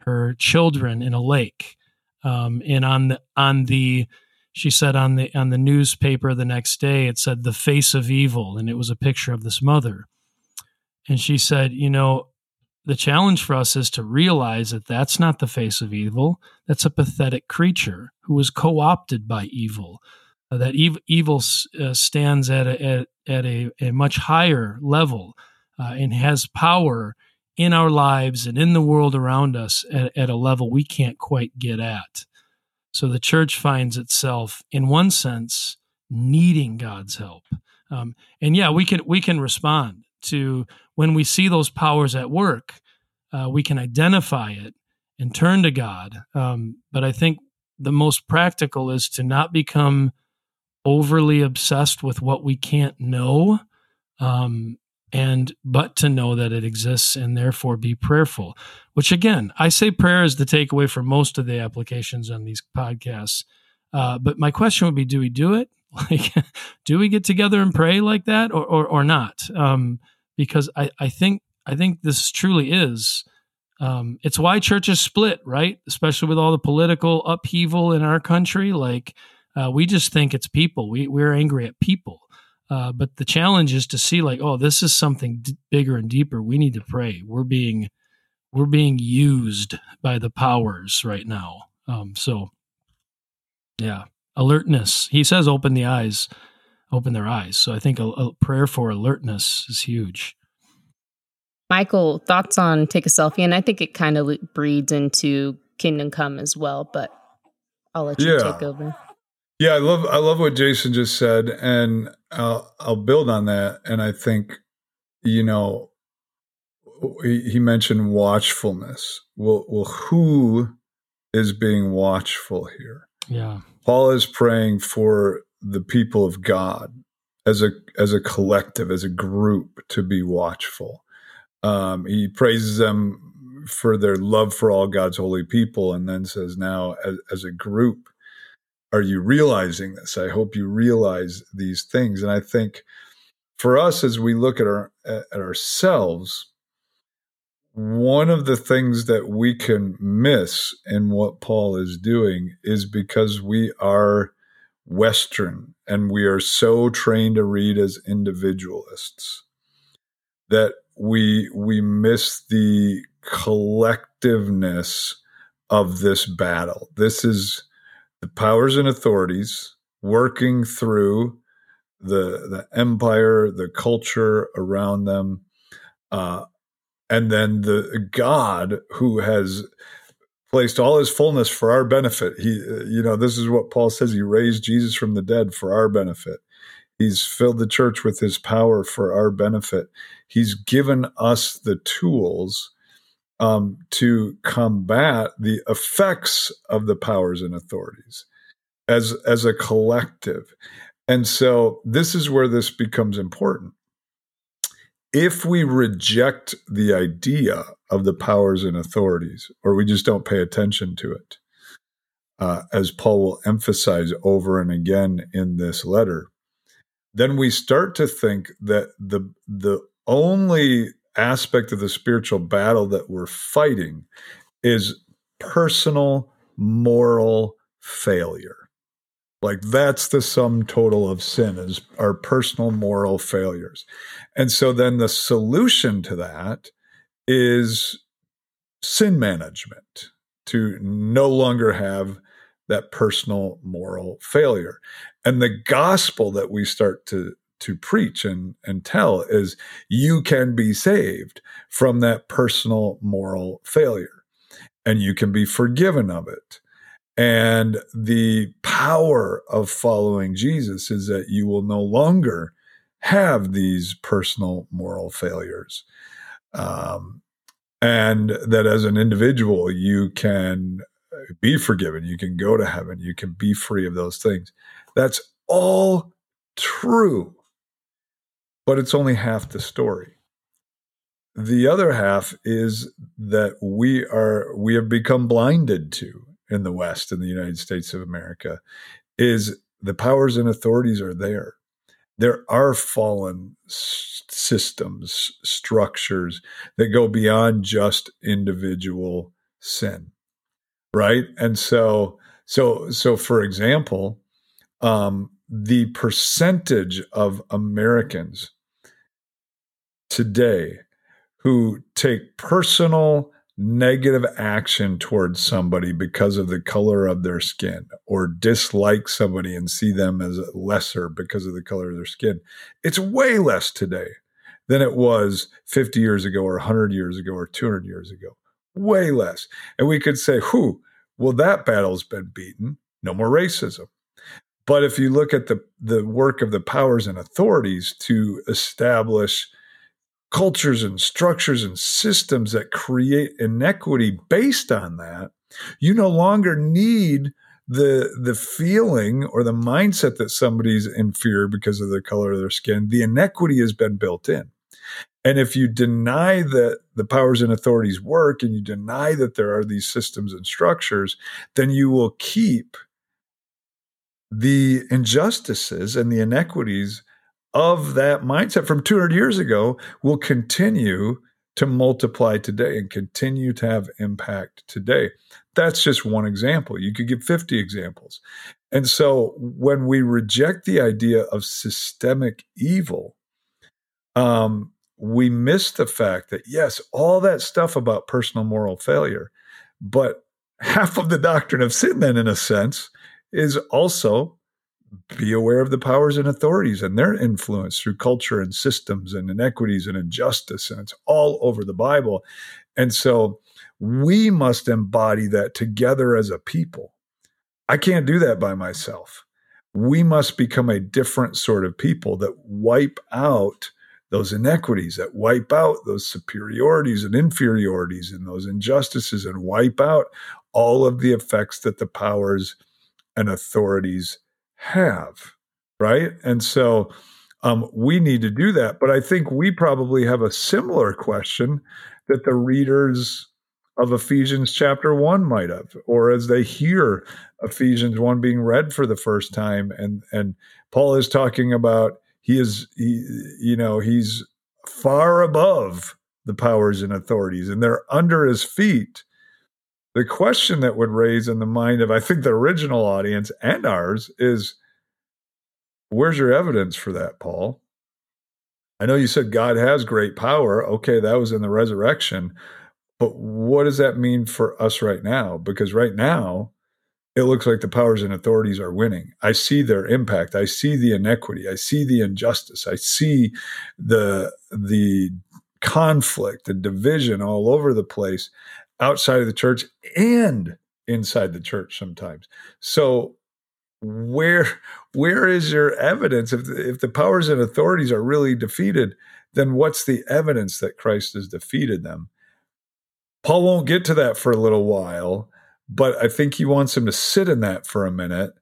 her children in a lake, um, and on the on the she said on the on the newspaper the next day it said the face of evil and it was a picture of this mother. And she said you know the challenge for us is to realize that that's not the face of evil. That's a pathetic creature who was co-opted by evil. Uh, that ev- evil uh, stands at a, at, at a, a much higher level uh, and has power in our lives and in the world around us at, at a level we can't quite get at so the church finds itself, in one sense, needing God's help. Um, and yeah, we can we can respond to when we see those powers at work. Uh, we can identify it and turn to God. Um, but I think the most practical is to not become overly obsessed with what we can't know um, and but to know that it exists and therefore be prayerful which again i say prayer is the takeaway for most of the applications on these podcasts. Uh, but my question would be do we do it? Like do we get together and pray like that or or, or not? Um, because I, I think i think this truly is um, it's why churches split right? Especially with all the political upheaval in our country. Like uh, we just think it's people. We, we're angry at people uh, but the challenge is to see like, oh, this is something d- bigger and deeper. We need to pray. We're being we're being used by the powers right now. Um, so, yeah, alertness. He says, open the eyes, open their eyes. So I think a, a prayer for alertness is huge. Michael, thoughts on take a selfie, and I think it kind of breeds into kingdom come as well. But I'll let you yeah. take over. Yeah, I love I love what Jason just said, and I'll I'll build on that. And I think, you know, he, he mentioned watchfulness. Well, well, who is being watchful here? Yeah, Paul is praying for the people of God as a as a collective, as a group, to be watchful. Um, he praises them for their love for all God's holy people, and then says, now as, as a group are you realizing this? I hope you realize these things. And I think for us, as we look at our at ourselves, one of the things that we can miss in what Paul is doing is because we are Western and we are so trained to read as individualists that we we miss the collectiveness of this battle. This is the powers and authorities working through the the empire, the culture around them, uh, and then the God who has placed all his fullness for our benefit. He, you know, this is what Paul says. He raised Jesus from the dead for our benefit. He's filled the church with his power for our benefit. He's given us the tools um, to combat the effects of the powers and authorities as as a collective. And so this is where this becomes important. If we reject the idea of the powers and authorities, or we just don't pay attention to it, uh, as Paul will emphasize over and again in this letter, then we start to think that the the only aspect of the spiritual battle that we're fighting is personal moral failure. Like that's the sum total of sin is our personal moral failures. And so then the solution to that is sin management to no longer have that personal moral failure. And the gospel that we start to to preach and, and tell is you can be saved from that personal moral failure and you can be forgiven of it. And the power of following Jesus is that you will no longer have these personal moral failures. Um, and that as an individual, you can be forgiven, you can go to heaven, you can be free of those things. That's all true but it's only half the story. The other half is that we are we have become blinded to in the West, in the United States of America, is the powers and authorities are there. There are fallen systems, structures that go beyond just individual sin, right? And so, so, so, for example, um, the percentage of Americans today who take personal negative action towards somebody because of the color of their skin or dislike somebody and see them as lesser because of the color of their skin. It's way less today than it was 50 years ago or 100 years ago or 200 years ago. Way less. And we could say, who? Well, that battle's been beaten. No more racism. But if you look at the, the work of the powers and authorities to establish cultures and structures and systems that create inequity based on that, you no longer need the the feeling or the mindset that somebody's inferior because of the color of their skin. The inequity has been built in. And if you deny that the powers and authorities work and you deny that there are these systems and structures, then you will keep the injustices and the inequities of that mindset from 200 years ago will continue to multiply today and continue to have impact today. That's just one example. You could give 50 examples. And so when we reject the idea of systemic evil, um, we miss the fact that, yes, all that stuff about personal moral failure, but half of the doctrine of sin, then, in a sense, is also be aware of the powers and authorities and their influence through culture and systems and inequities and injustice. And it's all over the Bible. And so we must embody that together as a people. I can't do that by myself. We must become a different sort of people that wipe out those inequities, that wipe out those superiorities and inferiorities and those injustices and wipe out all of the effects that the powers and authorities have, right? And so um, we need to do that. But I think we probably have a similar question that the readers of Ephesians chapter 1 might have, or as they hear Ephesians 1 being read for the first time. And, and Paul is talking about he is, he, you know, he's far above the powers and authorities and they're under his feet. The question that would raise in the mind of, I think, the original audience and ours is where's your evidence for that, Paul? I know you said God has great power. Okay, that was in the resurrection. But what does that mean for us right now? Because right now, it looks like the powers and authorities are winning. I see their impact. I see the inequity. I see the injustice. I see the the conflict and division all over the place outside of the church and inside the church sometimes. So where where is your evidence? If the, if the powers and authorities are really defeated then what's the evidence that Christ has defeated them? Paul won't get to that for a little while, but I think he wants him to sit in that for a minute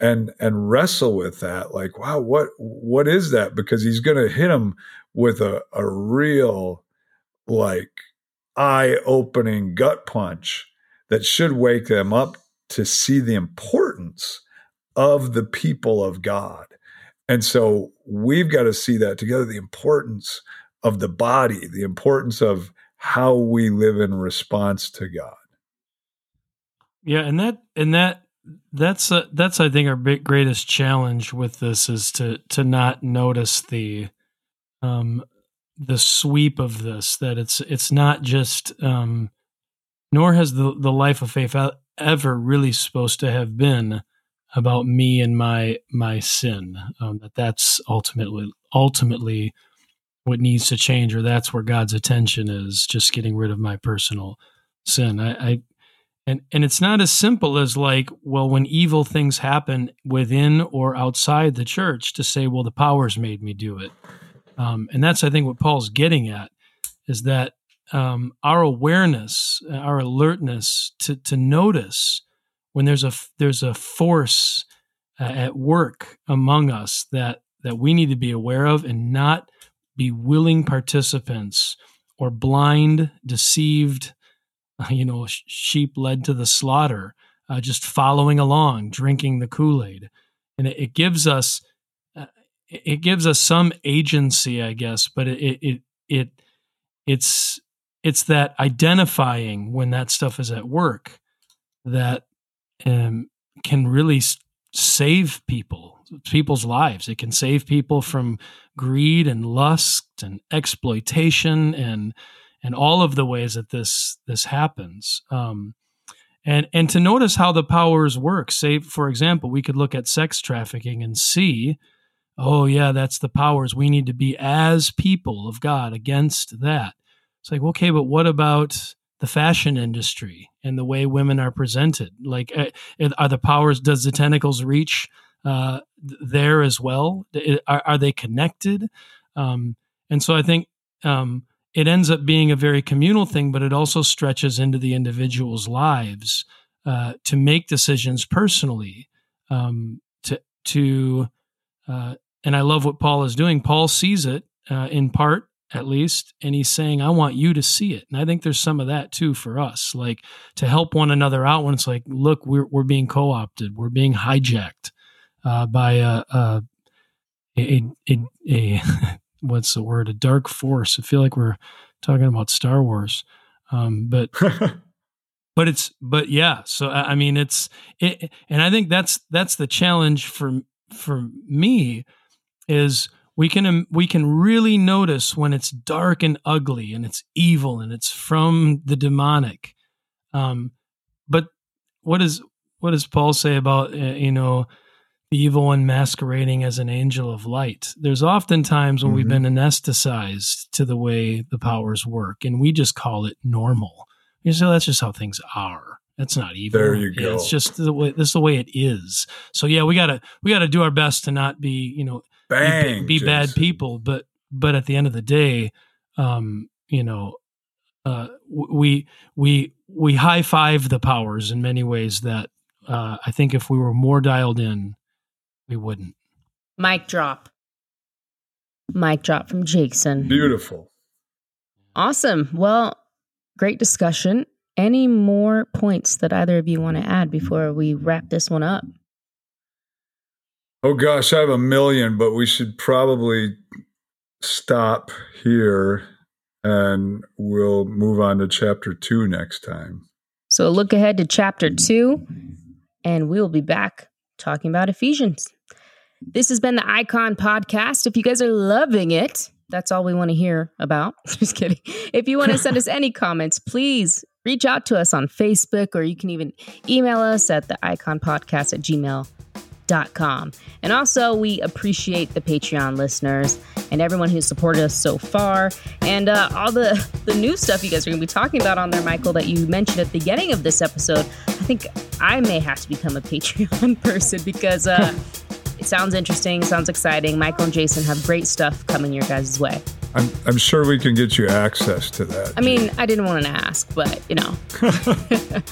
and and wrestle with that like wow what what is that? Because he's going to hit him with a a real like eye opening gut punch that should wake them up to see the importance of the people of God. And so we've got to see that together the importance of the body, the importance of how we live in response to God. Yeah, and that and that that's a, that's I think our big greatest challenge with this is to to not notice the um the sweep of this that it's it's not just um nor has the the life of faith ever really supposed to have been about me and my my sin um, that that's ultimately ultimately what needs to change or that's where god's attention is just getting rid of my personal sin. I, I, and and it's not as simple as like well when evil things happen within or outside the church to say well the powers made me do it um, and that's i think what paul's getting at is that um, our awareness our alertness to to notice when there's a there's a force uh, at work among us that that we need to be aware of and not be willing participants or blind, deceived, you know, sheep led to the slaughter, uh, just following along, drinking the Kool Aid, and it, it, gives us uh, it gives us some agency, I guess, but it it it it's it's that identifying when that stuff is at work that um, can really save people, people's lives. It can save people from greed and lust and exploitation and and all of the ways that this this happens. Um, and and to notice how the powers work. Say, for example, we could look at sex trafficking and see, oh yeah, that's the powers. We need to be as people of God against that. It's like, okay, but what about the fashion industry and the way women are presented? Like, eh, are the powers? Does the tentacles reach uh, there as well? Are, are they connected? Um, and so I think um, it ends up being a very communal thing, but it also stretches into the individual's lives uh, to make decisions personally. Um, to to uh, and I love what Paul is doing. Paul sees it uh, in part at least. And he's saying, I want you to see it. And I think there's some of that too for us, like to help one another out when it's like, look, we're, we're being co opted, we're being hijacked uh, by a, a, a, a, a what's the word, a dark force. I feel like we're talking about Star Wars. Um, but. but it's but yeah so i mean it's it, and i think that's that's the challenge for for me is we can um, we can really notice when it's dark and ugly and it's evil and it's from the demonic um, but what does what does paul say about uh, you know the evil one masquerading as an angel of light there's often times when mm-hmm. we've been anesthetized to the way the powers work and we just call it normal you say that's just how things are that's not evil. There you go. It's just the way this is the way it is. So yeah, we gotta we gotta do our best to not be you know Bang, be, be bad people, but but at the end of the day, um, you know, uh, we we we high five the powers in many ways that uh, I think if we were more dialed in, we wouldn't. Mic drop. Mic drop from Jason. Beautiful. Awesome. Well, great discussion. any more points that either of you want to add before we wrap this one up? Oh gosh, I have a million, but we should probably stop here and we'll move on to chapter two next time. So look ahead to chapter two, and we'll be back talking about Ephesians. This has been the Icon Podcast. If you guys are loving it, that's all we want to hear about. Just kidding. If you want to send us any comments, please reach out to us on Facebook or you can even email us at the icon podcast at gmail.com. Com and also, we appreciate the Patreon listeners and everyone who's supported us so far and uh, all the, the new stuff you guys are going to be talking about on there, Michael, that you mentioned at the beginning of this episode. I think I may have to become a Patreon person because. Uh, it sounds interesting, sounds exciting. Michael and Jason have great stuff coming your guys' way. I'm, I'm sure we can get you access to that. I mean, I didn't want to ask, but you know.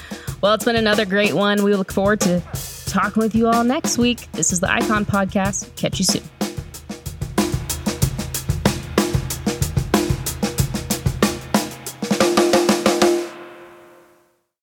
well, it's been another great one. We look forward to talking with you all next week. This is the Icon Podcast. Catch you soon.